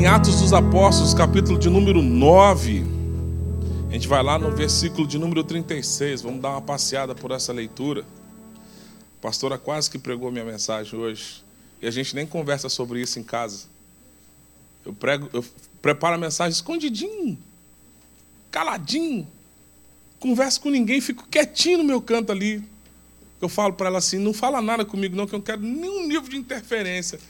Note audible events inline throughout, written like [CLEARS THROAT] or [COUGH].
em Atos dos Apóstolos, capítulo de número 9. A gente vai lá no versículo de número 36. Vamos dar uma passeada por essa leitura. A pastora quase que pregou minha mensagem hoje. E a gente nem conversa sobre isso em casa. Eu, prego, eu preparo a mensagem escondidinho, caladinho. Converso com ninguém, fico quietinho no meu canto ali. Eu falo para ela assim: não fala nada comigo, não, que eu não quero nenhum nível de interferência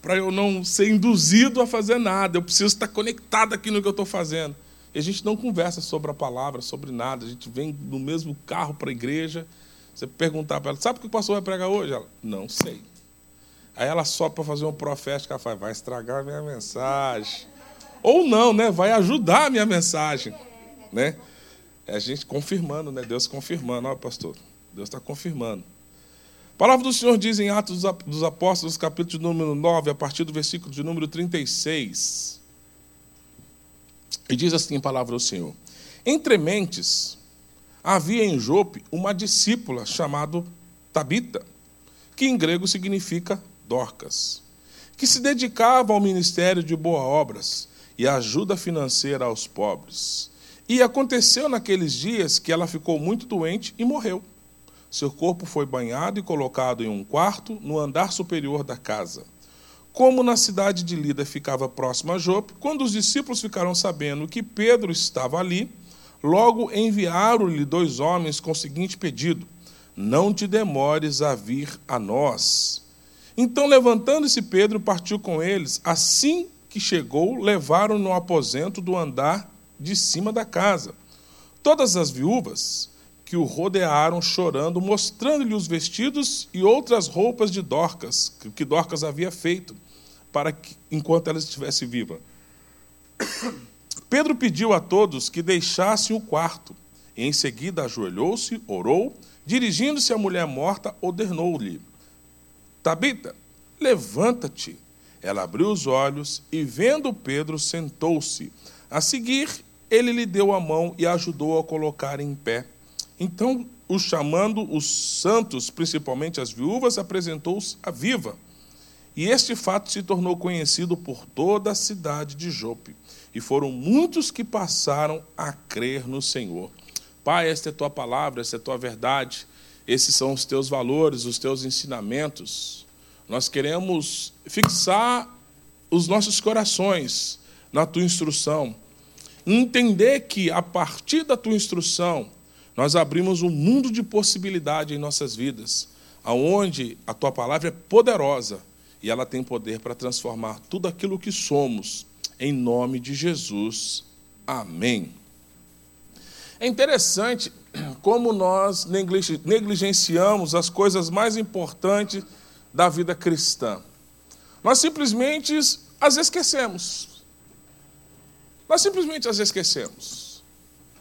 para eu não ser induzido a fazer nada. Eu preciso estar conectado aqui no que eu estou fazendo. E a gente não conversa sobre a palavra, sobre nada. A gente vem no mesmo carro para a igreja. Você perguntar para ela, sabe o que o pastor vai pregar hoje? Ela, não sei. Aí ela sobe para fazer um profético, ela fala, vai estragar a minha mensagem. Ou não, né? Vai ajudar a minha mensagem. Né? É a gente confirmando, né? Deus confirmando. Olha, pastor, Deus está confirmando. Palavra do Senhor diz em Atos dos Apóstolos, capítulo de número 9, a partir do versículo de número 36. E diz assim a palavra do Senhor: Entre mentes havia em Jope uma discípula chamada Tabita, que em grego significa Dorcas, que se dedicava ao ministério de boas obras e ajuda financeira aos pobres. E aconteceu naqueles dias que ela ficou muito doente e morreu. Seu corpo foi banhado e colocado em um quarto no andar superior da casa. Como na cidade de Lida ficava próxima a Jope, quando os discípulos ficaram sabendo que Pedro estava ali, logo enviaram-lhe dois homens com o seguinte pedido: Não te demores a vir a nós. Então, levantando-se Pedro, partiu com eles. Assim que chegou, levaram no aposento do andar de cima da casa. Todas as viúvas que o rodearam chorando, mostrando-lhe os vestidos e outras roupas de Dorcas, que Dorcas havia feito, para que enquanto ela estivesse viva. Pedro pediu a todos que deixassem o quarto, e em seguida ajoelhou-se, orou, dirigindo-se à mulher morta, ordenou-lhe: Tabita, levanta-te. Ela abriu os olhos e, vendo Pedro, sentou-se. A seguir, ele lhe deu a mão e ajudou a colocar em pé. Então, o chamando os santos, principalmente as viúvas, apresentou-os a viva. E este fato se tornou conhecido por toda a cidade de Jope. E foram muitos que passaram a crer no Senhor. Pai, esta é tua palavra, esta é tua verdade. Esses são os teus valores, os teus ensinamentos. Nós queremos fixar os nossos corações na tua instrução. Entender que a partir da tua instrução, nós abrimos um mundo de possibilidade em nossas vidas, aonde a tua palavra é poderosa e ela tem poder para transformar tudo aquilo que somos, em nome de Jesus. Amém. É interessante como nós negligenciamos as coisas mais importantes da vida cristã. Nós simplesmente as esquecemos. Nós simplesmente as esquecemos.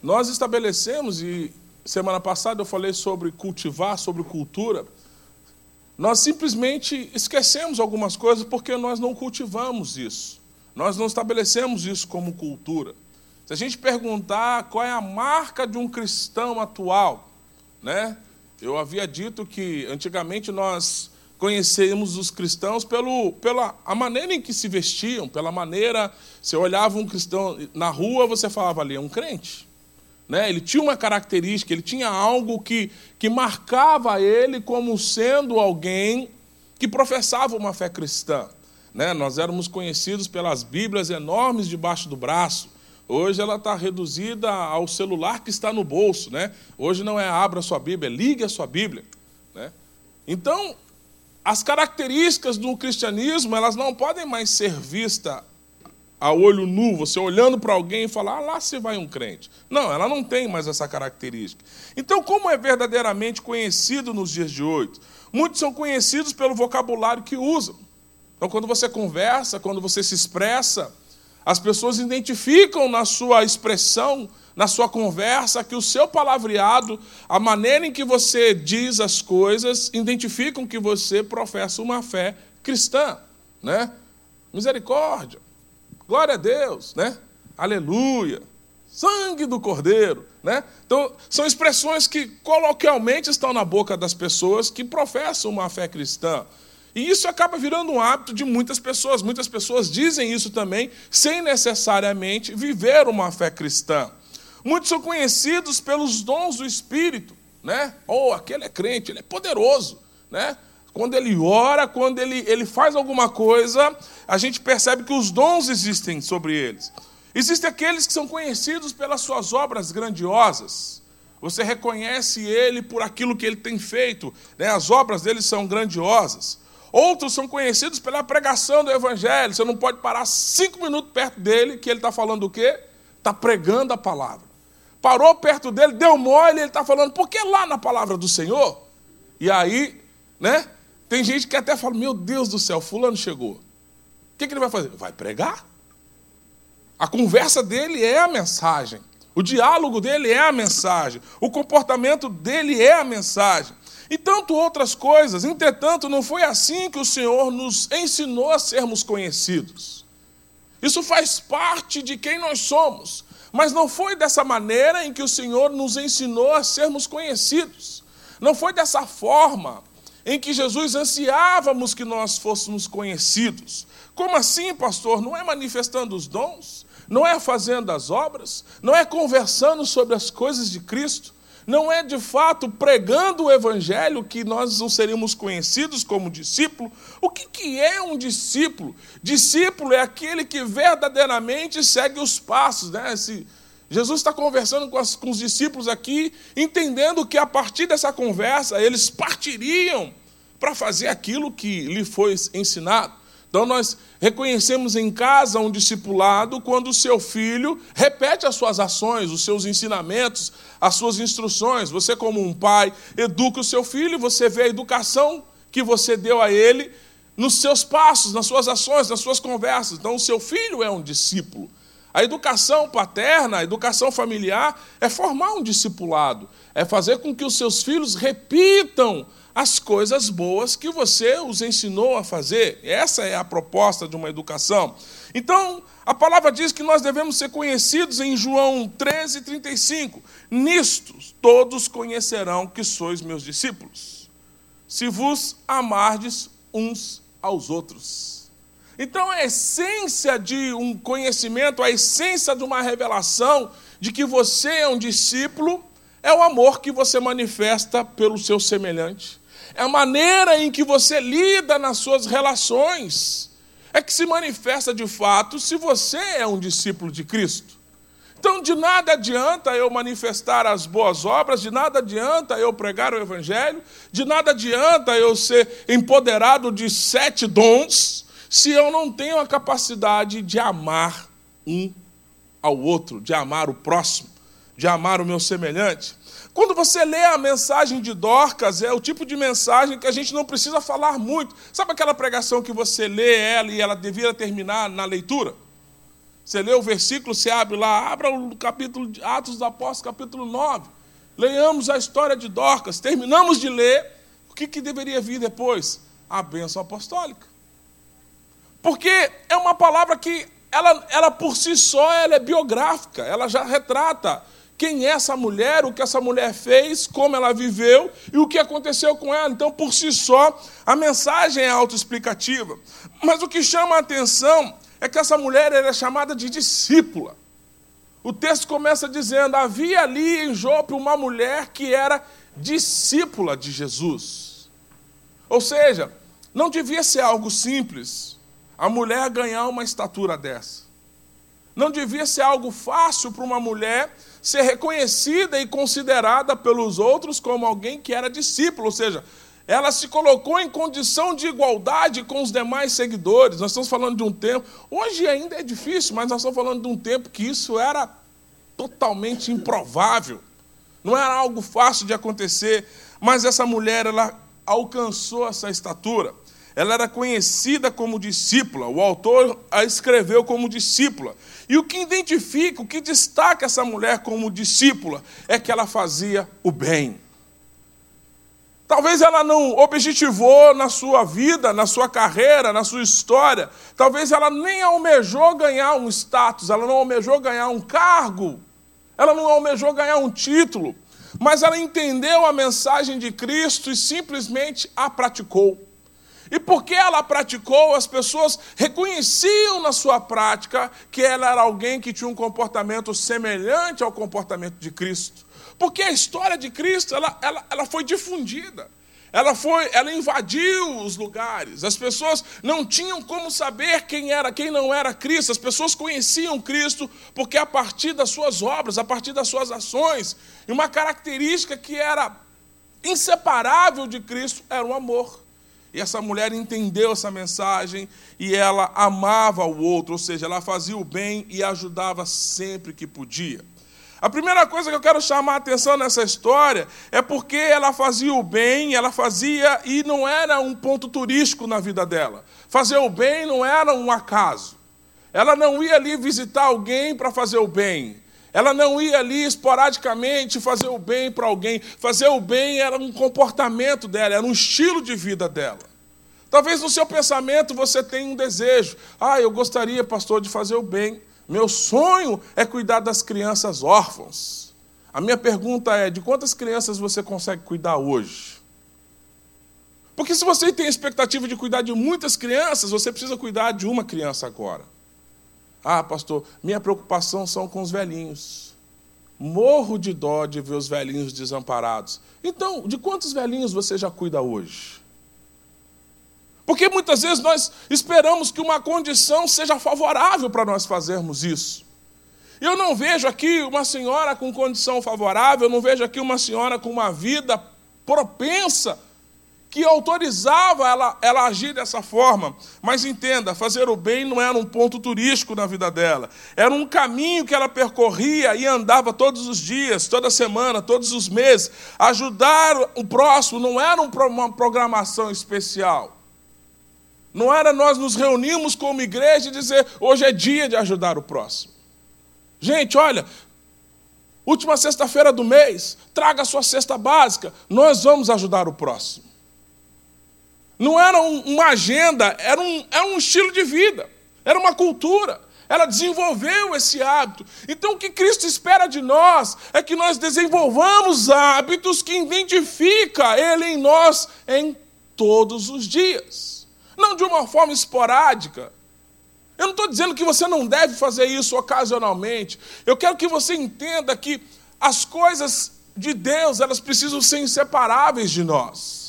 Nós estabelecemos, e semana passada eu falei sobre cultivar, sobre cultura. Nós simplesmente esquecemos algumas coisas porque nós não cultivamos isso. Nós não estabelecemos isso como cultura. Se a gente perguntar qual é a marca de um cristão atual, né? Eu havia dito que antigamente nós conhecemos os cristãos pelo, pela a maneira em que se vestiam, pela maneira. Você olhava um cristão na rua, você falava ali, é um crente. Né? Ele tinha uma característica, ele tinha algo que, que marcava ele como sendo alguém que professava uma fé cristã. Né? Nós éramos conhecidos pelas Bíblias enormes debaixo do braço. Hoje ela está reduzida ao celular que está no bolso. Né? Hoje não é abra sua Bíblia, é ligue a sua Bíblia. Né? Então, as características do cristianismo elas não podem mais ser vistas a olho nu, você olhando para alguém e falar, ah, lá se vai um crente. Não, ela não tem mais essa característica. Então, como é verdadeiramente conhecido nos dias de hoje? Muitos são conhecidos pelo vocabulário que usam. Então, quando você conversa, quando você se expressa, as pessoas identificam na sua expressão, na sua conversa, que o seu palavreado, a maneira em que você diz as coisas, identificam que você professa uma fé cristã. Né? Misericórdia. Glória a Deus, né? Aleluia. Sangue do Cordeiro, né? Então, são expressões que coloquialmente estão na boca das pessoas que professam uma fé cristã. E isso acaba virando um hábito de muitas pessoas. Muitas pessoas dizem isso também, sem necessariamente viver uma fé cristã. Muitos são conhecidos pelos dons do Espírito, né? Oh, aquele é crente, ele é poderoso, né? Quando ele ora, quando ele, ele faz alguma coisa, a gente percebe que os dons existem sobre eles. Existem aqueles que são conhecidos pelas suas obras grandiosas. Você reconhece ele por aquilo que ele tem feito, né? as obras dele são grandiosas. Outros são conhecidos pela pregação do Evangelho. Você não pode parar cinco minutos perto dele, que ele está falando o quê? Está pregando a palavra. Parou perto dele, deu mole, ele está falando, por que lá na palavra do Senhor? E aí, né? Tem gente que até fala, meu Deus do céu, fulano chegou. O que, que ele vai fazer? Vai pregar. A conversa dele é a mensagem. O diálogo dele é a mensagem. O comportamento dele é a mensagem e tanto outras coisas. Entretanto, não foi assim que o Senhor nos ensinou a sermos conhecidos. Isso faz parte de quem nós somos, mas não foi dessa maneira em que o Senhor nos ensinou a sermos conhecidos. Não foi dessa forma em que Jesus ansiávamos que nós fôssemos conhecidos. Como assim, pastor? Não é manifestando os dons? Não é fazendo as obras? Não é conversando sobre as coisas de Cristo? Não é de fato pregando o Evangelho que nós não seríamos conhecidos como discípulo. O que, que é um discípulo? Discípulo é aquele que verdadeiramente segue os passos. Né? Se Jesus está conversando com, as, com os discípulos aqui, entendendo que a partir dessa conversa eles partiriam para fazer aquilo que lhe foi ensinado. Então, nós reconhecemos em casa um discipulado quando o seu filho repete as suas ações, os seus ensinamentos, as suas instruções. Você, como um pai, educa o seu filho, você vê a educação que você deu a ele nos seus passos, nas suas ações, nas suas conversas. Então, o seu filho é um discípulo. A educação paterna, a educação familiar, é formar um discipulado, é fazer com que os seus filhos repitam as coisas boas que você os ensinou a fazer. Essa é a proposta de uma educação. Então, a palavra diz que nós devemos ser conhecidos em João 13, 35. Nisto todos conhecerão que sois meus discípulos, se vos amardes uns aos outros. Então, a essência de um conhecimento, a essência de uma revelação de que você é um discípulo, é o amor que você manifesta pelo seu semelhante é a maneira em que você lida nas suas relações, é que se manifesta de fato se você é um discípulo de Cristo. Então, de nada adianta eu manifestar as boas obras, de nada adianta eu pregar o Evangelho, de nada adianta eu ser empoderado de sete dons, se eu não tenho a capacidade de amar um ao outro, de amar o próximo, de amar o meu semelhante. Quando você lê a mensagem de Dorcas, é o tipo de mensagem que a gente não precisa falar muito. Sabe aquela pregação que você lê ela e ela devia terminar na leitura? Você lê o versículo, você abre lá, abra o capítulo de Atos dos Apóstolos, capítulo 9. Leiamos a história de Dorcas. Terminamos de ler. O que, que deveria vir depois? A bênção apostólica. Porque é uma palavra que ela, ela por si só ela é biográfica, ela já retrata quem é essa mulher, o que essa mulher fez, como ela viveu e o que aconteceu com ela. Então, por si só, a mensagem é autoexplicativa. Mas o que chama a atenção é que essa mulher é chamada de discípula. O texto começa dizendo: havia ali em Jope uma mulher que era discípula de Jesus. Ou seja, não devia ser algo simples a mulher ganhar uma estatura dessa. Não devia ser algo fácil para uma mulher ser reconhecida e considerada pelos outros como alguém que era discípulo, ou seja, ela se colocou em condição de igualdade com os demais seguidores. Nós estamos falando de um tempo, hoje ainda é difícil, mas nós estamos falando de um tempo que isso era totalmente improvável. Não era algo fácil de acontecer, mas essa mulher ela alcançou essa estatura. Ela era conhecida como discípula, o autor a escreveu como discípula. E o que identifica, o que destaca essa mulher como discípula é que ela fazia o bem. Talvez ela não objetivou na sua vida, na sua carreira, na sua história. Talvez ela nem almejou ganhar um status, ela não almejou ganhar um cargo, ela não almejou ganhar um título. Mas ela entendeu a mensagem de Cristo e simplesmente a praticou. E porque ela praticou, as pessoas reconheciam na sua prática que ela era alguém que tinha um comportamento semelhante ao comportamento de Cristo. Porque a história de Cristo ela, ela, ela foi difundida. Ela foi, ela invadiu os lugares. As pessoas não tinham como saber quem era, quem não era Cristo. As pessoas conheciam Cristo porque a partir das suas obras, a partir das suas ações, e uma característica que era inseparável de Cristo era o amor. E essa mulher entendeu essa mensagem e ela amava o outro, ou seja, ela fazia o bem e ajudava sempre que podia. A primeira coisa que eu quero chamar a atenção nessa história é porque ela fazia o bem, ela fazia e não era um ponto turístico na vida dela. Fazer o bem não era um acaso. Ela não ia ali visitar alguém para fazer o bem. Ela não ia ali esporadicamente fazer o bem para alguém. Fazer o bem era um comportamento dela, era um estilo de vida dela. Talvez no seu pensamento você tenha um desejo. Ah, eu gostaria, pastor, de fazer o bem. Meu sonho é cuidar das crianças órfãs. A minha pergunta é: de quantas crianças você consegue cuidar hoje? Porque se você tem a expectativa de cuidar de muitas crianças, você precisa cuidar de uma criança agora. Ah, pastor, minha preocupação são com os velhinhos. Morro de dó de ver os velhinhos desamparados. Então, de quantos velhinhos você já cuida hoje? Porque muitas vezes nós esperamos que uma condição seja favorável para nós fazermos isso. Eu não vejo aqui uma senhora com condição favorável, eu não vejo aqui uma senhora com uma vida propensa que autorizava ela, ela agir dessa forma. Mas entenda, fazer o bem não era um ponto turístico na vida dela. Era um caminho que ela percorria e andava todos os dias, toda semana, todos os meses. Ajudar o próximo não era uma programação especial. Não era nós nos reunirmos como igreja e dizer, hoje é dia de ajudar o próximo. Gente, olha, última sexta-feira do mês, traga a sua cesta básica, nós vamos ajudar o próximo. Não era um, uma agenda, era um, era um estilo de vida, era uma cultura. Ela desenvolveu esse hábito. Então, o que Cristo espera de nós é que nós desenvolvamos hábitos que identifica Ele em nós em todos os dias. Não de uma forma esporádica. Eu não estou dizendo que você não deve fazer isso ocasionalmente. Eu quero que você entenda que as coisas de Deus, elas precisam ser inseparáveis de nós.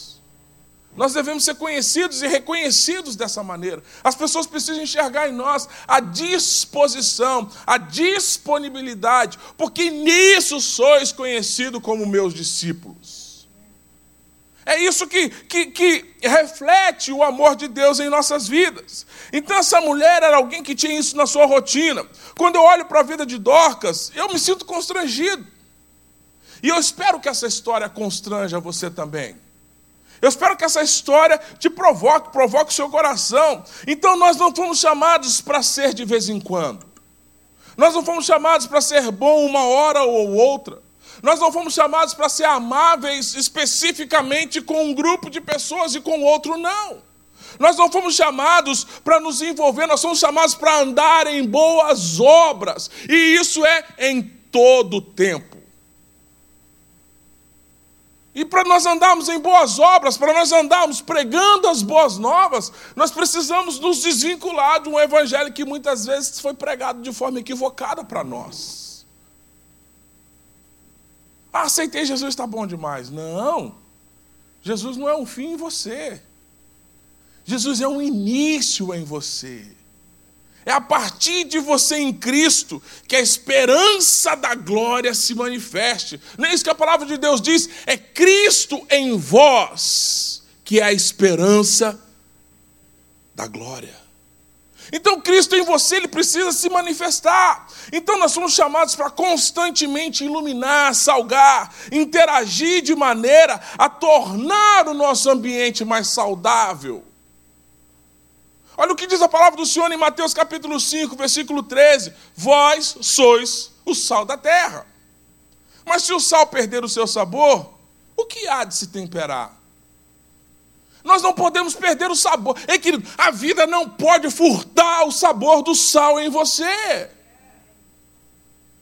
Nós devemos ser conhecidos e reconhecidos dessa maneira. As pessoas precisam enxergar em nós a disposição, a disponibilidade, porque nisso sois conhecidos como meus discípulos. É isso que, que, que, reflete o amor de Deus em nossas vidas. Então, essa mulher era alguém que tinha isso na sua rotina. Quando eu olho para a vida de Dorcas, eu me sinto constrangido. E eu espero que essa história constranja você também. Eu espero que essa história te provoque, provoque o seu coração. Então nós não fomos chamados para ser de vez em quando. Nós não fomos chamados para ser bom uma hora ou outra. Nós não fomos chamados para ser amáveis especificamente com um grupo de pessoas e com outro não. Nós não fomos chamados para nos envolver, nós somos chamados para andar em boas obras. E isso é em todo o tempo. E para nós andarmos em boas obras, para nós andarmos pregando as boas novas, nós precisamos nos desvincular de um evangelho que muitas vezes foi pregado de forma equivocada para nós. Ah, aceitei Jesus, está bom demais. Não. Jesus não é um fim em você. Jesus é um início em você. É a partir de você em Cristo que a esperança da glória se manifeste. Não é isso que a palavra de Deus diz? É Cristo em vós que é a esperança da glória. Então, Cristo em você, ele precisa se manifestar. Então, nós somos chamados para constantemente iluminar, salgar, interagir de maneira a tornar o nosso ambiente mais saudável. Olha o que diz a palavra do Senhor em Mateus capítulo 5, versículo 13: Vós sois o sal da terra. Mas se o sal perder o seu sabor, o que há de se temperar? Nós não podemos perder o sabor. Ei, querido, a vida não pode furtar o sabor do sal em você.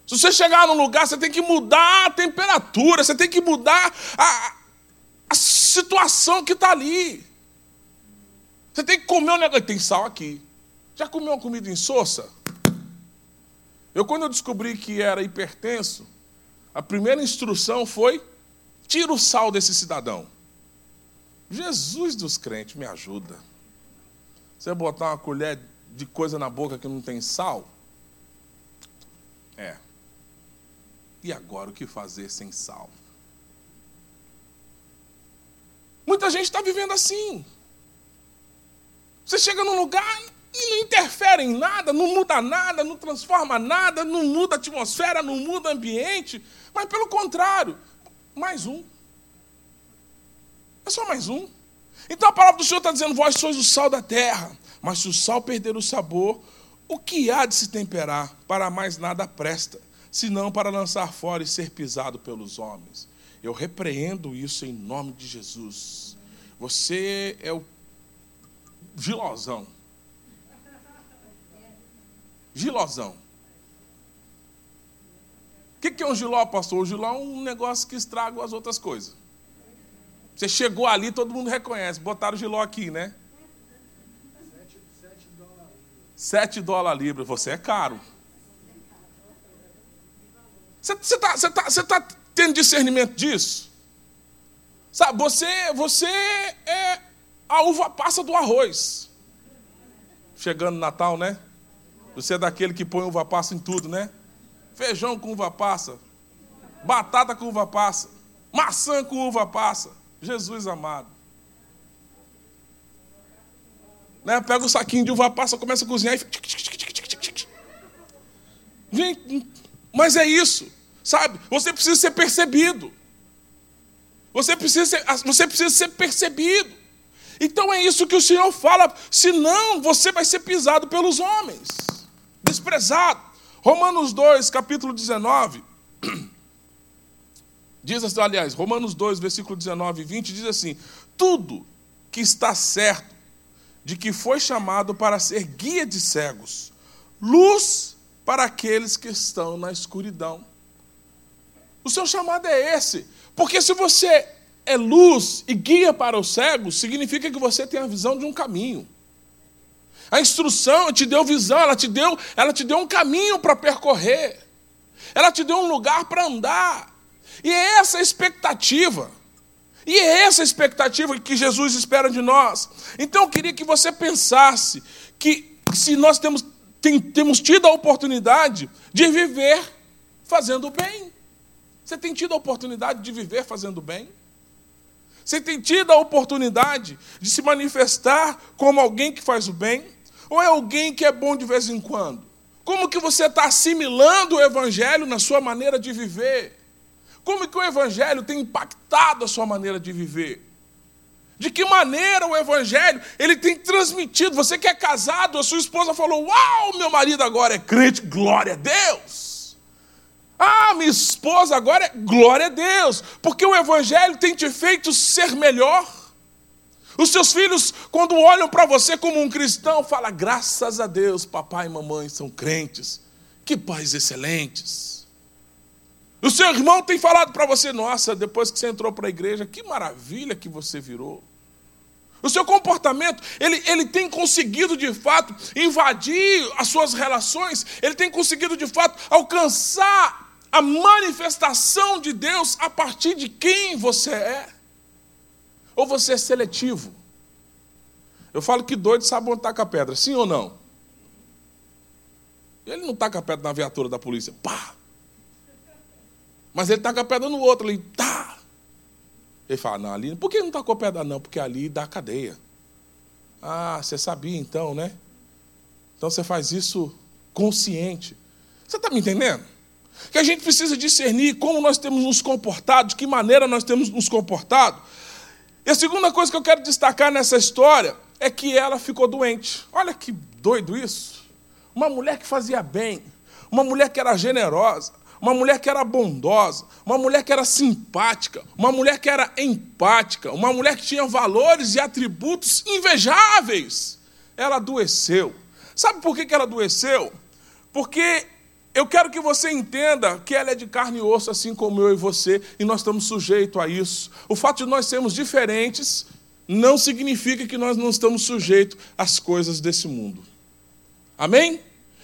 Se você chegar num lugar, você tem que mudar a temperatura, você tem que mudar a, a situação que está ali. Você tem que comer um negócio. Tem sal aqui. Já comeu uma comida insossa? Eu, quando eu descobri que era hipertenso, a primeira instrução foi: tira o sal desse cidadão. Jesus dos crentes, me ajuda. Você botar uma colher de coisa na boca que não tem sal? É. E agora o que fazer sem sal? Muita gente está vivendo assim. Você chega num lugar e não interfere em nada, não muda nada, não transforma nada, não muda a atmosfera, não muda o ambiente, mas pelo contrário, mais um. É só mais um. Então a palavra do Senhor está dizendo: Vós sois o sal da terra, mas se o sal perder o sabor, o que há de se temperar? Para mais nada presta, senão para lançar fora e ser pisado pelos homens. Eu repreendo isso em nome de Jesus. Você é o gilosão. Gilosão. O que é um giló, pastor? O giló é um negócio que estraga as outras coisas. Você chegou ali, todo mundo reconhece. Botaram o giló aqui, né? Sete dólares a libra. Você é caro. Você está você tá, você tá tendo discernimento disso? Sabe, você, você é a uva passa do arroz. Chegando Natal, né? Você é daquele que põe uva passa em tudo, né? Feijão com uva passa, batata com uva passa, maçã com uva passa. Jesus amado. Né? Pega o saquinho de uva passa, começa a cozinhar e mas é isso, sabe? Você precisa ser percebido. Você precisa ser, você precisa ser percebido. Então é isso que o Senhor fala, senão você vai ser pisado pelos homens, desprezado. Romanos 2, capítulo 19, [CLEARS THROAT] diz assim, aliás, Romanos 2, versículo 19 e 20, diz assim: Tudo que está certo de que foi chamado para ser guia de cegos, luz para aqueles que estão na escuridão. O seu chamado é esse, porque se você é luz e guia para os cegos, significa que você tem a visão de um caminho. A instrução te deu visão, ela te deu, ela te deu um caminho para percorrer. Ela te deu um lugar para andar. E é essa a expectativa. E é essa a expectativa que Jesus espera de nós. Então eu queria que você pensasse que se nós temos, tem, temos tido a oportunidade de viver fazendo bem. Você tem tido a oportunidade de viver fazendo bem? Você tem tido a oportunidade de se manifestar como alguém que faz o bem? Ou é alguém que é bom de vez em quando? Como que você está assimilando o Evangelho na sua maneira de viver? Como que o Evangelho tem impactado a sua maneira de viver? De que maneira o Evangelho ele tem transmitido? Você que é casado, a sua esposa falou: Uau, meu marido agora é crente, glória a Deus. Ah, minha esposa agora é glória a Deus, porque o Evangelho tem te feito ser melhor. Os seus filhos, quando olham para você como um cristão, falam: graças a Deus, papai e mamãe são crentes. Que pais excelentes. O seu irmão tem falado para você: nossa, depois que você entrou para a igreja, que maravilha que você virou. O seu comportamento, ele, ele tem conseguido de fato invadir as suas relações, ele tem conseguido de fato alcançar a manifestação de Deus a partir de quem você é? Ou você é seletivo? Eu falo que doido sabe onde taca a pedra, sim ou não? Ele não taca a pedra na viatura da polícia, pá! Mas ele taca a pedra no outro ali, tá! Ele fala, não, ali, por que não tacou a pedra? Não, porque ali dá cadeia. Ah, você sabia então, né? Então você faz isso consciente. Você está me entendendo? Que a gente precisa discernir como nós temos nos comportado, de que maneira nós temos nos comportado. E a segunda coisa que eu quero destacar nessa história é que ela ficou doente. Olha que doido isso. Uma mulher que fazia bem, uma mulher que era generosa, uma mulher que era bondosa, uma mulher que era simpática, uma mulher que era empática, uma mulher que tinha valores e atributos invejáveis. Ela adoeceu. Sabe por que ela adoeceu? Porque eu quero que você entenda que ela é de carne e osso, assim como eu e você, e nós estamos sujeitos a isso. O fato de nós sermos diferentes não significa que nós não estamos sujeitos às coisas desse mundo. Amém?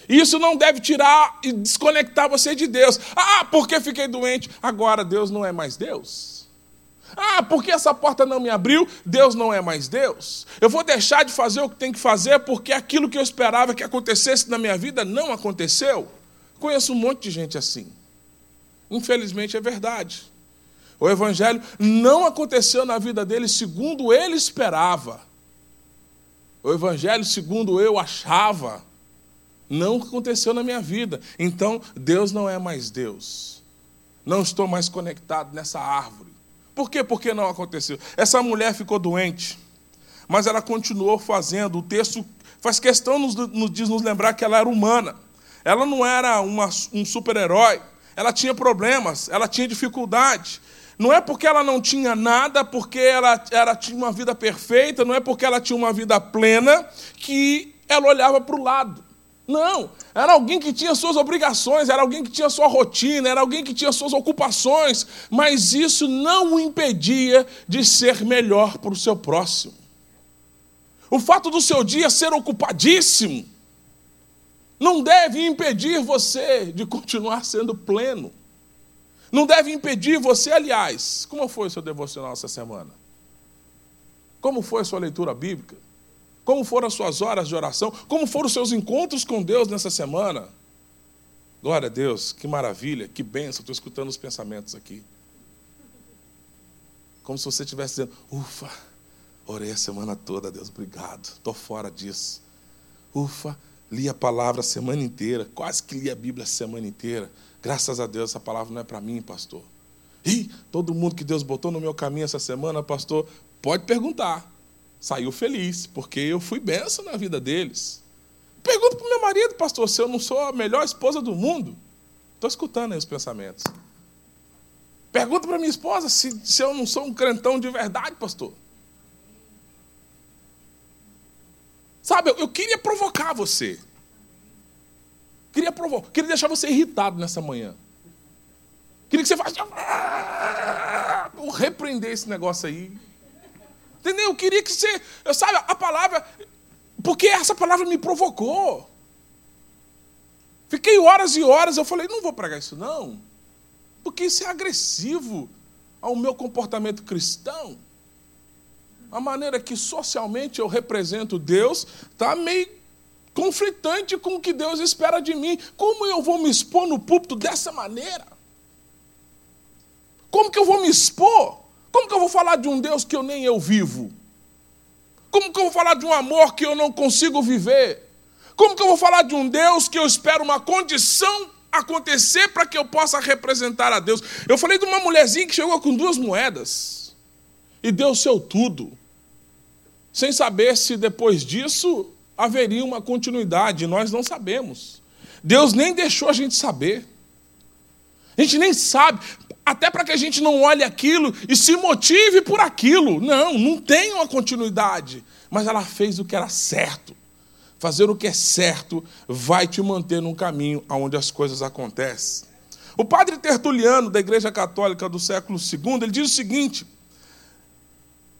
Isso não deve tirar e desconectar você de Deus. Ah, porque fiquei doente, agora Deus não é mais Deus. Ah, porque essa porta não me abriu, Deus não é mais Deus. Eu vou deixar de fazer o que tem que fazer porque aquilo que eu esperava que acontecesse na minha vida não aconteceu. Conheço um monte de gente assim. Infelizmente é verdade. O evangelho não aconteceu na vida dele segundo ele esperava. O evangelho, segundo eu achava, não aconteceu na minha vida. Então, Deus não é mais Deus. Não estou mais conectado nessa árvore. Por quê? Porque não aconteceu. Essa mulher ficou doente, mas ela continuou fazendo. O texto faz questão nos, nos diz nos lembrar que ela era humana. Ela não era uma, um super-herói. Ela tinha problemas, ela tinha dificuldade. Não é porque ela não tinha nada, porque ela, ela tinha uma vida perfeita, não é porque ela tinha uma vida plena, que ela olhava para o lado. Não, era alguém que tinha suas obrigações, era alguém que tinha sua rotina, era alguém que tinha suas ocupações, mas isso não o impedia de ser melhor para o seu próximo. O fato do seu dia ser ocupadíssimo não deve impedir você de continuar sendo pleno. Não deve impedir você, aliás. Como foi o seu devocional essa semana? Como foi a sua leitura bíblica? Como foram as suas horas de oração? Como foram os seus encontros com Deus nessa semana? Glória a Deus, que maravilha, que bênção. Estou escutando os pensamentos aqui. Como se você estivesse dizendo: Ufa, orei a semana toda, Deus, obrigado. Estou fora disso. Ufa, li a palavra a semana inteira, quase que li a Bíblia a semana inteira. Graças a Deus, essa palavra não é para mim, pastor. E todo mundo que Deus botou no meu caminho essa semana, pastor, pode perguntar saiu feliz, porque eu fui benção na vida deles. Pergunto para o meu marido, pastor, se eu não sou a melhor esposa do mundo. Estou escutando aí os pensamentos. Pergunto para minha esposa se, se eu não sou um crentão de verdade, pastor. Sabe, eu, eu queria provocar você. Queria provocar, queria deixar você irritado nessa manhã. Queria que você falasse. Vou repreender esse negócio aí. Entendeu? Eu queria que você. Sabe, a palavra. Porque essa palavra me provocou. Fiquei horas e horas, eu falei, não vou pregar isso não. Porque isso é agressivo ao meu comportamento cristão. A maneira que socialmente eu represento Deus está meio conflitante com o que Deus espera de mim. Como eu vou me expor no púlpito dessa maneira? Como que eu vou me expor? Como que eu vou falar de um Deus que eu nem eu vivo? Como que eu vou falar de um amor que eu não consigo viver? Como que eu vou falar de um Deus que eu espero uma condição acontecer para que eu possa representar a Deus? Eu falei de uma mulherzinha que chegou com duas moedas e deu seu tudo, sem saber se depois disso haveria uma continuidade, nós não sabemos. Deus nem deixou a gente saber. A gente nem sabe até para que a gente não olhe aquilo e se motive por aquilo. Não, não tem uma continuidade. Mas ela fez o que era certo. Fazer o que é certo vai te manter num caminho onde as coisas acontecem. O padre Tertuliano, da Igreja Católica do século II, ele diz o seguinte: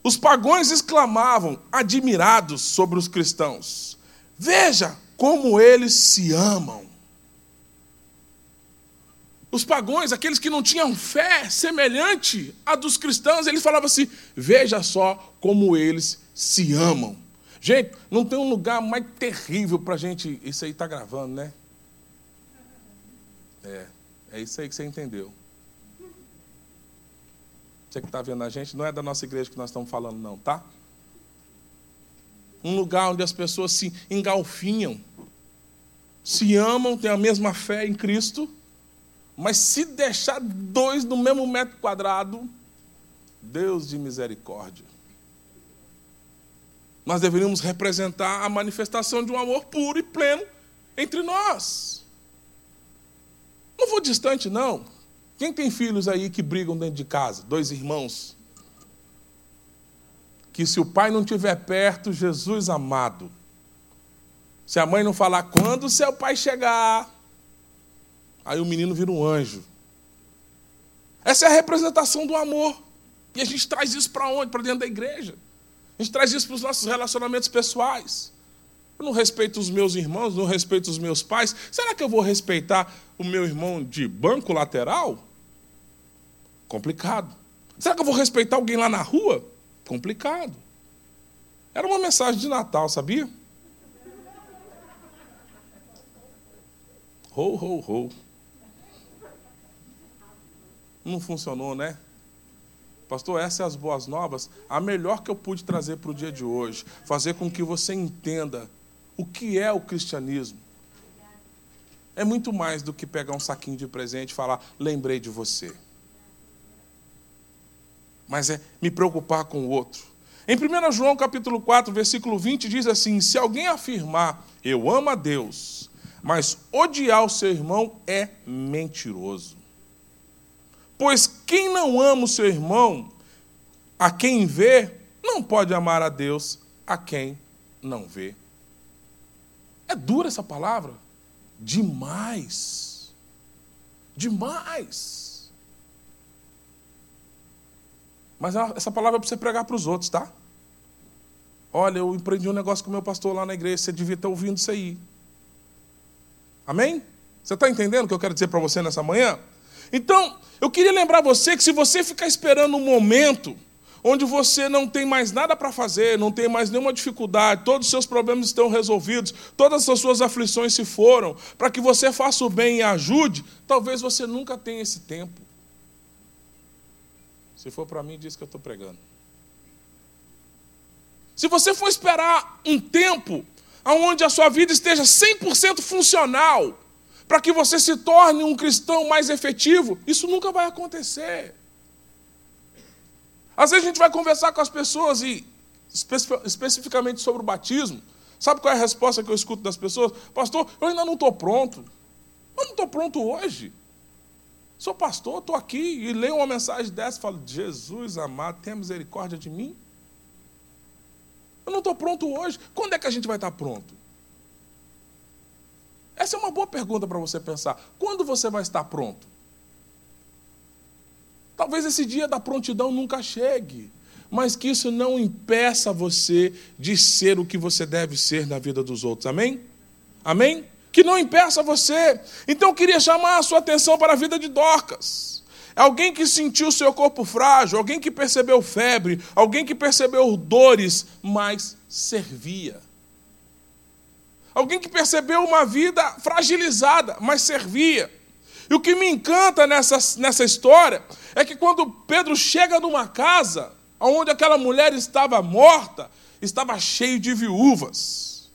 os pagões exclamavam, admirados sobre os cristãos: Veja como eles se amam. Os pagões, aqueles que não tinham fé semelhante à dos cristãos, eles falavam assim: veja só como eles se amam. Gente, não tem um lugar mais terrível para a gente. Isso aí está gravando, né? É, é isso aí que você entendeu. Você que está vendo a gente, não é da nossa igreja que nós estamos falando, não, tá? Um lugar onde as pessoas se engalfinham, se amam, têm a mesma fé em Cristo mas se deixar dois no mesmo metro quadrado, Deus de misericórdia. Nós deveríamos representar a manifestação de um amor puro e pleno entre nós. Não vou distante, não. Quem tem filhos aí que brigam dentro de casa? Dois irmãos. Que se o pai não estiver perto, Jesus amado. Se a mãe não falar quando seu pai chegar, Aí o menino vira um anjo. Essa é a representação do amor. E a gente traz isso para onde? Para dentro da igreja. A gente traz isso para os nossos relacionamentos pessoais. Eu não respeito os meus irmãos, não respeito os meus pais. Será que eu vou respeitar o meu irmão de banco lateral? Complicado. Será que eu vou respeitar alguém lá na rua? Complicado. Era uma mensagem de Natal, sabia? Ho, ho, ho. Não funcionou, né? Pastor, essas são as boas novas. A melhor que eu pude trazer para o dia de hoje. Fazer com que você entenda o que é o cristianismo. É muito mais do que pegar um saquinho de presente e falar, lembrei de você. Mas é me preocupar com o outro. Em 1 João capítulo 4, versículo 20, diz assim: Se alguém afirmar, eu amo a Deus, mas odiar o seu irmão é mentiroso. Pois quem não ama o seu irmão, a quem vê, não pode amar a Deus a quem não vê. É dura essa palavra? Demais. Demais. Mas essa palavra é para você pregar para os outros, tá? Olha, eu empreendi um negócio com o meu pastor lá na igreja, você devia estar ouvindo isso aí. Amém? Você está entendendo o que eu quero dizer para você nessa manhã? Então, eu queria lembrar você que se você ficar esperando um momento onde você não tem mais nada para fazer, não tem mais nenhuma dificuldade, todos os seus problemas estão resolvidos, todas as suas aflições se foram, para que você faça o bem e ajude, talvez você nunca tenha esse tempo. Se for para mim, diz que eu estou pregando. Se você for esperar um tempo onde a sua vida esteja 100% funcional, para que você se torne um cristão mais efetivo, isso nunca vai acontecer. Às vezes a gente vai conversar com as pessoas e, especificamente sobre o batismo, sabe qual é a resposta que eu escuto das pessoas? Pastor, eu ainda não estou pronto. Eu não estou pronto hoje. Sou pastor, estou aqui e leio uma mensagem dessa e falo: Jesus amado, tenha misericórdia de mim. Eu não estou pronto hoje. Quando é que a gente vai estar pronto? Essa é uma boa pergunta para você pensar. Quando você vai estar pronto? Talvez esse dia da prontidão nunca chegue, mas que isso não impeça você de ser o que você deve ser na vida dos outros. Amém? Amém? Que não impeça você. Então eu queria chamar a sua atenção para a vida de Dorcas. Alguém que sentiu seu corpo frágil, alguém que percebeu febre, alguém que percebeu dores, mas servia. Alguém que percebeu uma vida fragilizada, mas servia. E o que me encanta nessa, nessa história é que quando Pedro chega numa casa onde aquela mulher estava morta, estava cheio de viúvas,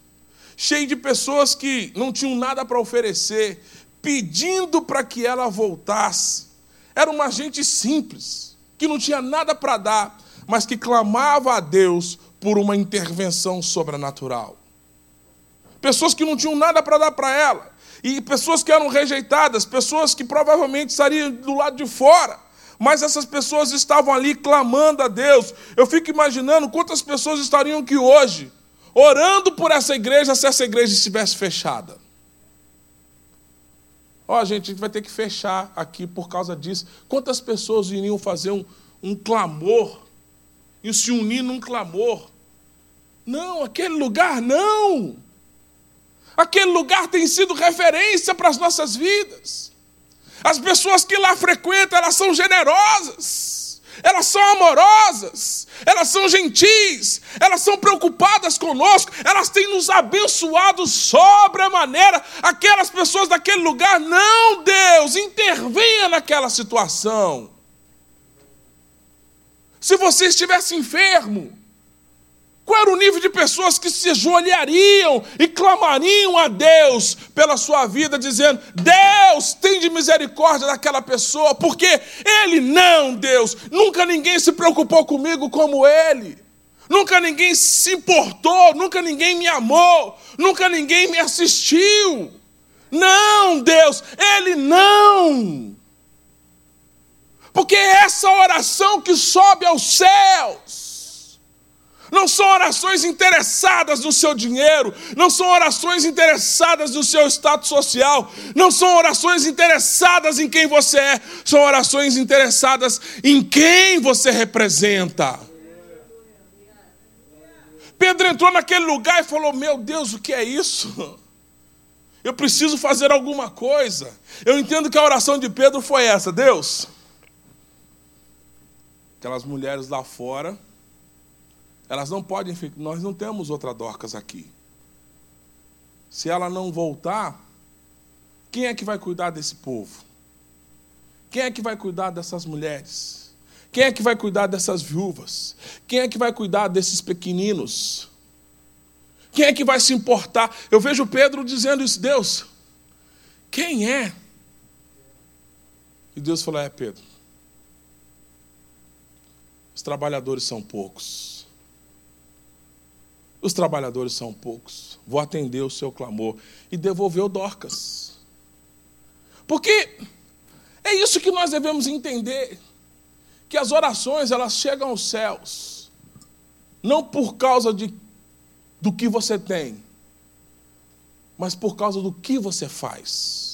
cheio de pessoas que não tinham nada para oferecer, pedindo para que ela voltasse. Era uma gente simples, que não tinha nada para dar, mas que clamava a Deus por uma intervenção sobrenatural. Pessoas que não tinham nada para dar para ela, e pessoas que eram rejeitadas, pessoas que provavelmente estariam do lado de fora, mas essas pessoas estavam ali clamando a Deus. Eu fico imaginando quantas pessoas estariam aqui hoje, orando por essa igreja, se essa igreja estivesse fechada. Ó, oh, gente, a gente vai ter que fechar aqui por causa disso. Quantas pessoas iriam fazer um, um clamor e se unir num clamor? Não, aquele lugar não. Aquele lugar tem sido referência para as nossas vidas. As pessoas que lá frequentam, elas são generosas, elas são amorosas, elas são gentis, elas são preocupadas conosco, elas têm nos abençoado sobre a maneira. Aquelas pessoas daquele lugar, não, Deus, intervenha naquela situação. Se você estivesse enfermo, qual era o nível de pessoas que se ajoelhariam e clamariam a Deus pela sua vida, dizendo: Deus, tem de misericórdia daquela pessoa, porque Ele não, Deus, nunca ninguém se preocupou comigo como Ele. Nunca ninguém se importou, nunca ninguém me amou, nunca ninguém me assistiu. Não, Deus, Ele não. Porque é essa oração que sobe aos céus não são orações interessadas no seu dinheiro, não são orações interessadas no seu status social, não são orações interessadas em quem você é, são orações interessadas em quem você representa. Pedro entrou naquele lugar e falou: Meu Deus, o que é isso? Eu preciso fazer alguma coisa. Eu entendo que a oração de Pedro foi essa: Deus, aquelas mulheres lá fora, elas não podem ficar, nós não temos outra Dorcas aqui. Se ela não voltar, quem é que vai cuidar desse povo? Quem é que vai cuidar dessas mulheres? Quem é que vai cuidar dessas viúvas? Quem é que vai cuidar desses pequeninos? Quem é que vai se importar? Eu vejo Pedro dizendo isso, Deus, quem é? E Deus falou: É, Pedro, os trabalhadores são poucos. Os trabalhadores são poucos. Vou atender o seu clamor. E devolveu Dorcas. Porque é isso que nós devemos entender. Que as orações, elas chegam aos céus. Não por causa de, do que você tem, mas por causa do que você faz.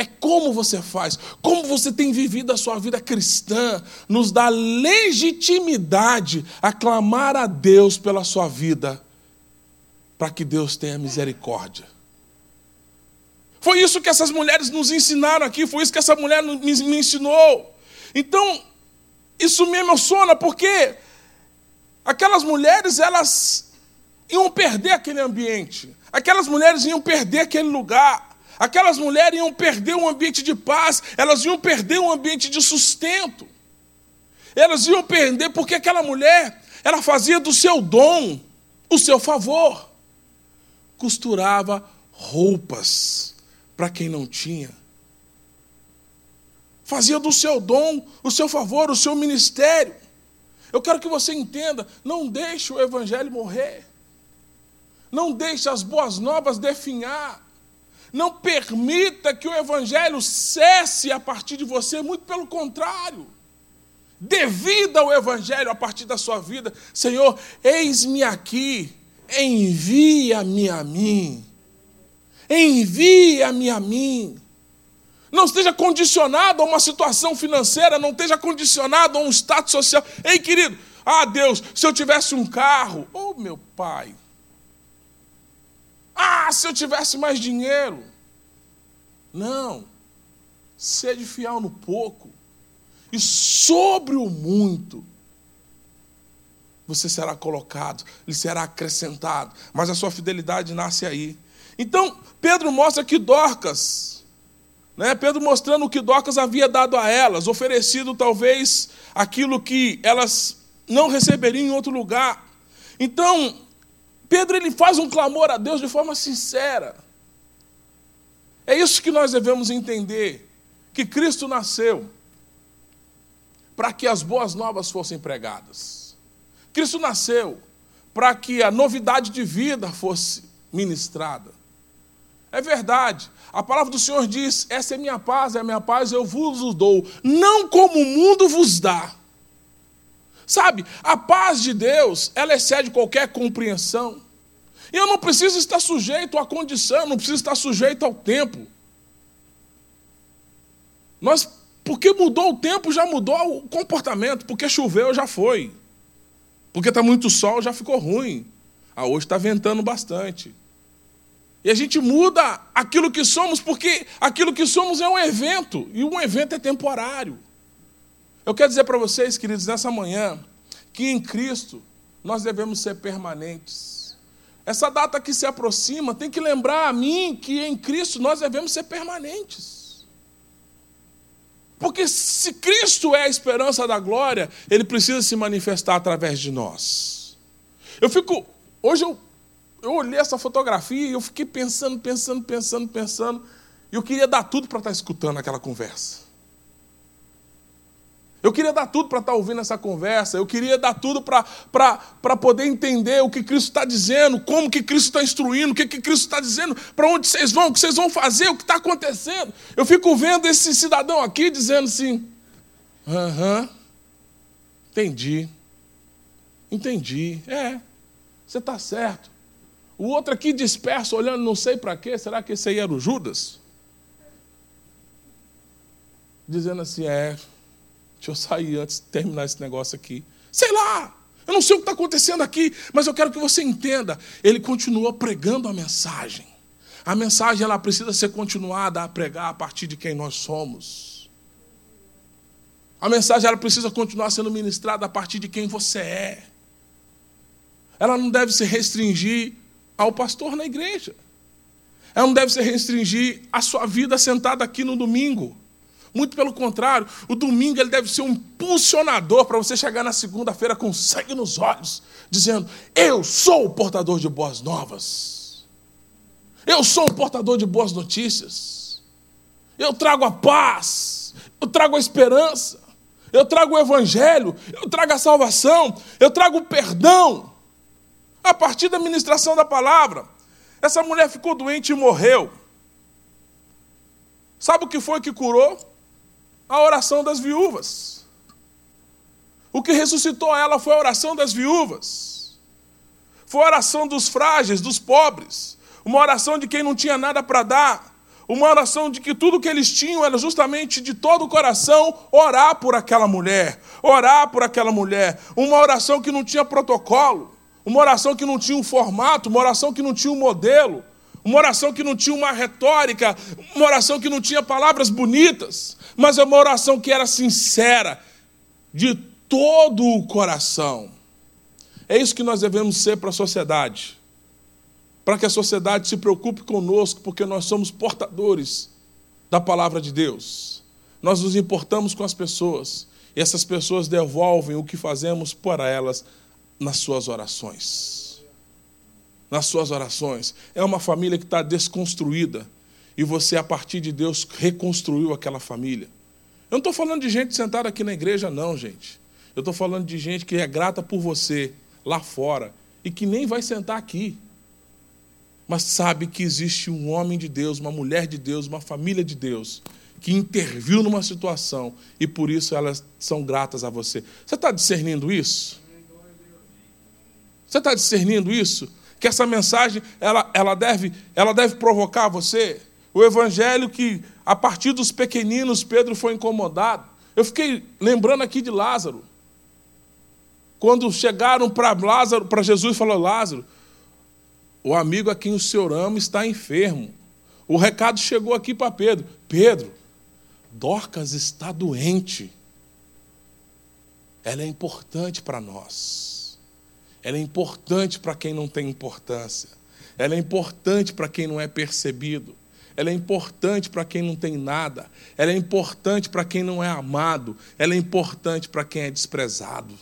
É como você faz, como você tem vivido a sua vida cristã, nos dá legitimidade a clamar a Deus pela sua vida, para que Deus tenha misericórdia. Foi isso que essas mulheres nos ensinaram aqui, foi isso que essa mulher me ensinou. Então, isso me emociona, porque aquelas mulheres, elas iam perder aquele ambiente, aquelas mulheres iam perder aquele lugar. Aquelas mulheres iam perder um ambiente de paz, elas iam perder um ambiente de sustento. Elas iam perder porque aquela mulher, ela fazia do seu dom o seu favor. Costurava roupas para quem não tinha. Fazia do seu dom o seu favor, o seu ministério. Eu quero que você entenda, não deixe o evangelho morrer. Não deixe as boas novas definhar. Não permita que o evangelho cesse a partir de você, muito pelo contrário. Dê vida ao evangelho a partir da sua vida. Senhor, eis-me aqui, envia-me a mim. Envia-me a mim. Não esteja condicionado a uma situação financeira, não esteja condicionado a um status social. Ei, querido, ah, Deus, se eu tivesse um carro, oh, meu pai, ah, se eu tivesse mais dinheiro. Não. Sede fiel no pouco. E sobre o muito, você será colocado, lhe será acrescentado. Mas a sua fidelidade nasce aí. Então, Pedro mostra que Dorcas, né? Pedro mostrando o que Dorcas havia dado a elas, oferecido talvez aquilo que elas não receberiam em outro lugar. Então, Pedro ele faz um clamor a Deus de forma sincera. É isso que nós devemos entender: que Cristo nasceu para que as boas novas fossem pregadas. Cristo nasceu para que a novidade de vida fosse ministrada. É verdade. A palavra do Senhor diz: Essa é minha paz, é a minha paz, eu vos dou, não como o mundo vos dá. Sabe, a paz de Deus, ela excede qualquer compreensão. E eu não preciso estar sujeito à condição, não preciso estar sujeito ao tempo. Nós, porque mudou o tempo, já mudou o comportamento, porque choveu, já foi. Porque está muito sol, já ficou ruim. Ah, hoje está ventando bastante. E a gente muda aquilo que somos, porque aquilo que somos é um evento, e um evento é temporário. Eu quero dizer para vocês, queridos, nessa manhã, que em Cristo nós devemos ser permanentes. Essa data que se aproxima tem que lembrar a mim que em Cristo nós devemos ser permanentes. Porque se Cristo é a esperança da glória, ele precisa se manifestar através de nós. Eu fico. Hoje eu, eu olhei essa fotografia e eu fiquei pensando, pensando, pensando, pensando. E eu queria dar tudo para estar escutando aquela conversa. Eu queria dar tudo para estar tá ouvindo essa conversa, eu queria dar tudo para poder entender o que Cristo está dizendo, como que Cristo está instruindo, o que, que Cristo está dizendo, para onde vocês vão, o que vocês vão fazer, o que está acontecendo. Eu fico vendo esse cidadão aqui dizendo assim: aham, entendi, entendi, é, você está certo. O outro aqui disperso, olhando não sei para quê, será que esse aí era o Judas? Dizendo assim: é, Deixa eu sair antes de terminar esse negócio aqui. Sei lá. Eu não sei o que está acontecendo aqui, mas eu quero que você entenda. Ele continua pregando a mensagem. A mensagem ela precisa ser continuada a pregar a partir de quem nós somos. A mensagem ela precisa continuar sendo ministrada a partir de quem você é. Ela não deve se restringir ao pastor na igreja. Ela não deve se restringir à sua vida sentada aqui no domingo. Muito pelo contrário, o domingo ele deve ser um impulsionador para você chegar na segunda-feira com sangue nos olhos, dizendo: Eu sou o portador de boas novas. Eu sou um portador de boas notícias. Eu trago a paz, eu trago a esperança, eu trago o evangelho, eu trago a salvação, eu trago o perdão. A partir da ministração da palavra, essa mulher ficou doente e morreu. Sabe o que foi que curou? A oração das viúvas. O que ressuscitou ela foi a oração das viúvas. Foi a oração dos frágeis, dos pobres. Uma oração de quem não tinha nada para dar. Uma oração de que tudo que eles tinham era justamente de todo o coração orar por aquela mulher. Orar por aquela mulher. Uma oração que não tinha protocolo. Uma oração que não tinha um formato. Uma oração que não tinha um modelo. Uma oração que não tinha uma retórica, uma oração que não tinha palavras bonitas, mas é uma oração que era sincera, de todo o coração. É isso que nós devemos ser para a sociedade. Para que a sociedade se preocupe conosco, porque nós somos portadores da palavra de Deus. Nós nos importamos com as pessoas, e essas pessoas devolvem o que fazemos para elas nas suas orações nas suas orações. É uma família que está desconstruída e você, a partir de Deus, reconstruiu aquela família. Eu não estou falando de gente sentada aqui na igreja, não, gente. Eu estou falando de gente que é grata por você lá fora e que nem vai sentar aqui. Mas sabe que existe um homem de Deus, uma mulher de Deus, uma família de Deus que interviu numa situação e por isso elas são gratas a você. Você está discernindo isso? Você está discernindo isso? Que essa mensagem ela, ela, deve, ela deve provocar você. O evangelho que, a partir dos pequeninos, Pedro foi incomodado. Eu fiquei lembrando aqui de Lázaro. Quando chegaram para Lázaro, para Jesus, falou: Lázaro, o amigo a quem o Senhor ama está enfermo. O recado chegou aqui para Pedro: Pedro, Dorcas está doente. Ela é importante para nós. Ela é importante para quem não tem importância. Ela é importante para quem não é percebido. Ela é importante para quem não tem nada. Ela é importante para quem não é amado. Ela é importante para quem é desprezado.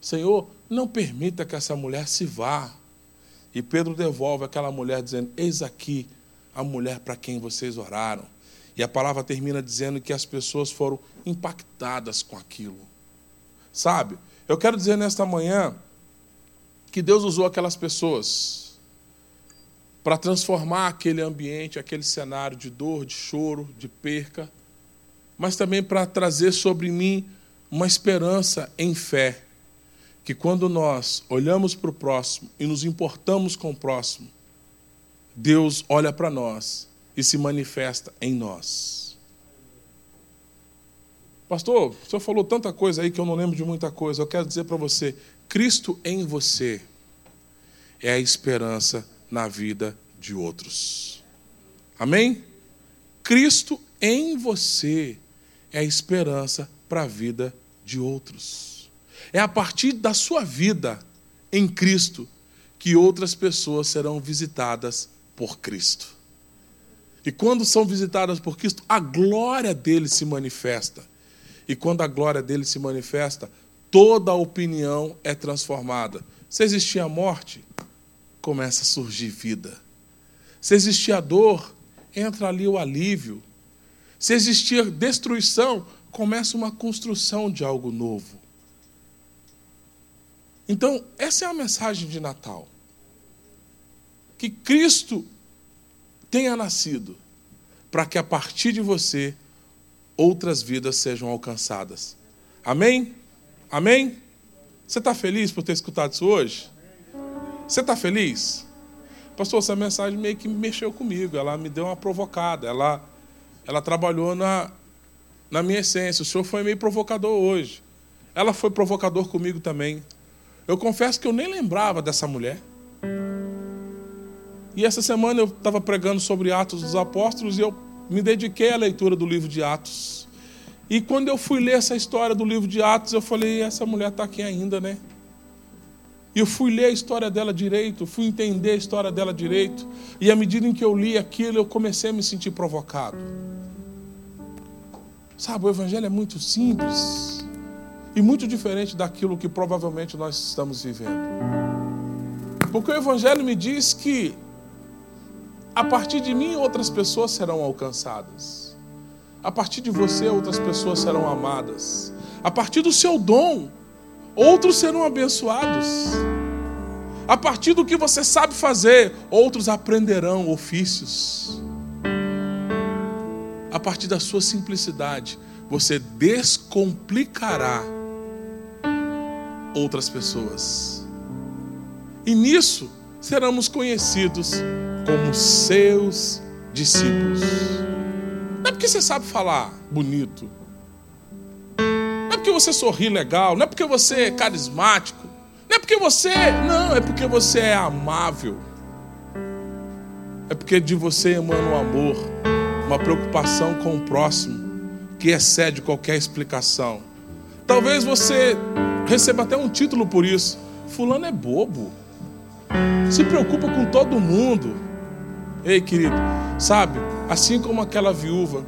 Senhor, não permita que essa mulher se vá. E Pedro devolve aquela mulher dizendo: Eis aqui a mulher para quem vocês oraram. E a palavra termina dizendo que as pessoas foram impactadas com aquilo. Sabe? Eu quero dizer nesta manhã que Deus usou aquelas pessoas para transformar aquele ambiente, aquele cenário de dor, de choro, de perca, mas também para trazer sobre mim uma esperança em fé, que quando nós olhamos para o próximo e nos importamos com o próximo, Deus olha para nós e se manifesta em nós. Pastor, o senhor falou tanta coisa aí que eu não lembro de muita coisa. Eu quero dizer para você: Cristo em você é a esperança na vida de outros. Amém? Cristo em você é a esperança para a vida de outros. É a partir da sua vida em Cristo que outras pessoas serão visitadas por Cristo. E quando são visitadas por Cristo, a glória dele se manifesta. E quando a glória dele se manifesta, toda a opinião é transformada. Se existia morte, começa a surgir vida. Se existia dor, entra ali o alívio. Se existia destruição, começa uma construção de algo novo. Então, essa é a mensagem de Natal. Que Cristo tenha nascido para que a partir de você outras vidas sejam alcançadas. Amém? Amém? Você está feliz por ter escutado isso hoje? Você está feliz? Pastor, essa mensagem meio que mexeu comigo, ela me deu uma provocada, ela, ela trabalhou na, na minha essência. O senhor foi meio provocador hoje. ela foi provocador comigo também. Eu confesso que eu nem lembrava dessa mulher. E essa semana eu estava pregando sobre Atos dos Apóstolos e eu me dediquei à leitura do livro de Atos. E quando eu fui ler essa história do livro de Atos, eu falei: essa mulher está aqui ainda, né? E eu fui ler a história dela direito, fui entender a história dela direito. E à medida em que eu li aquilo, eu comecei a me sentir provocado. Sabe, o Evangelho é muito simples e muito diferente daquilo que provavelmente nós estamos vivendo. Porque o Evangelho me diz que a partir de mim, outras pessoas serão alcançadas. A partir de você, outras pessoas serão amadas. A partir do seu dom, outros serão abençoados. A partir do que você sabe fazer, outros aprenderão ofícios. A partir da sua simplicidade, você descomplicará outras pessoas. E nisso seremos conhecidos como seus discípulos. Não é porque você sabe falar bonito. Não é porque você sorri legal. Não é porque você é carismático. Não é porque você. Não, é porque você é amável. É porque de você emana um amor, uma preocupação com o próximo que excede qualquer explicação. Talvez você receba até um título por isso. Fulano é bobo. Se preocupa com todo mundo. Ei, querido, sabe, assim como aquela viúva,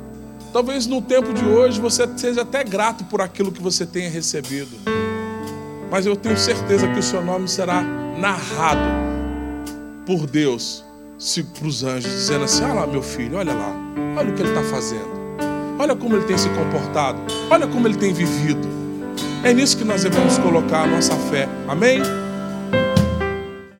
talvez no tempo de hoje você seja até grato por aquilo que você tenha recebido, mas eu tenho certeza que o seu nome será narrado por Deus para os anjos, dizendo assim: Olha lá, meu filho, olha lá, olha o que ele está fazendo, olha como ele tem se comportado, olha como ele tem vivido. É nisso que nós devemos colocar a nossa fé, amém?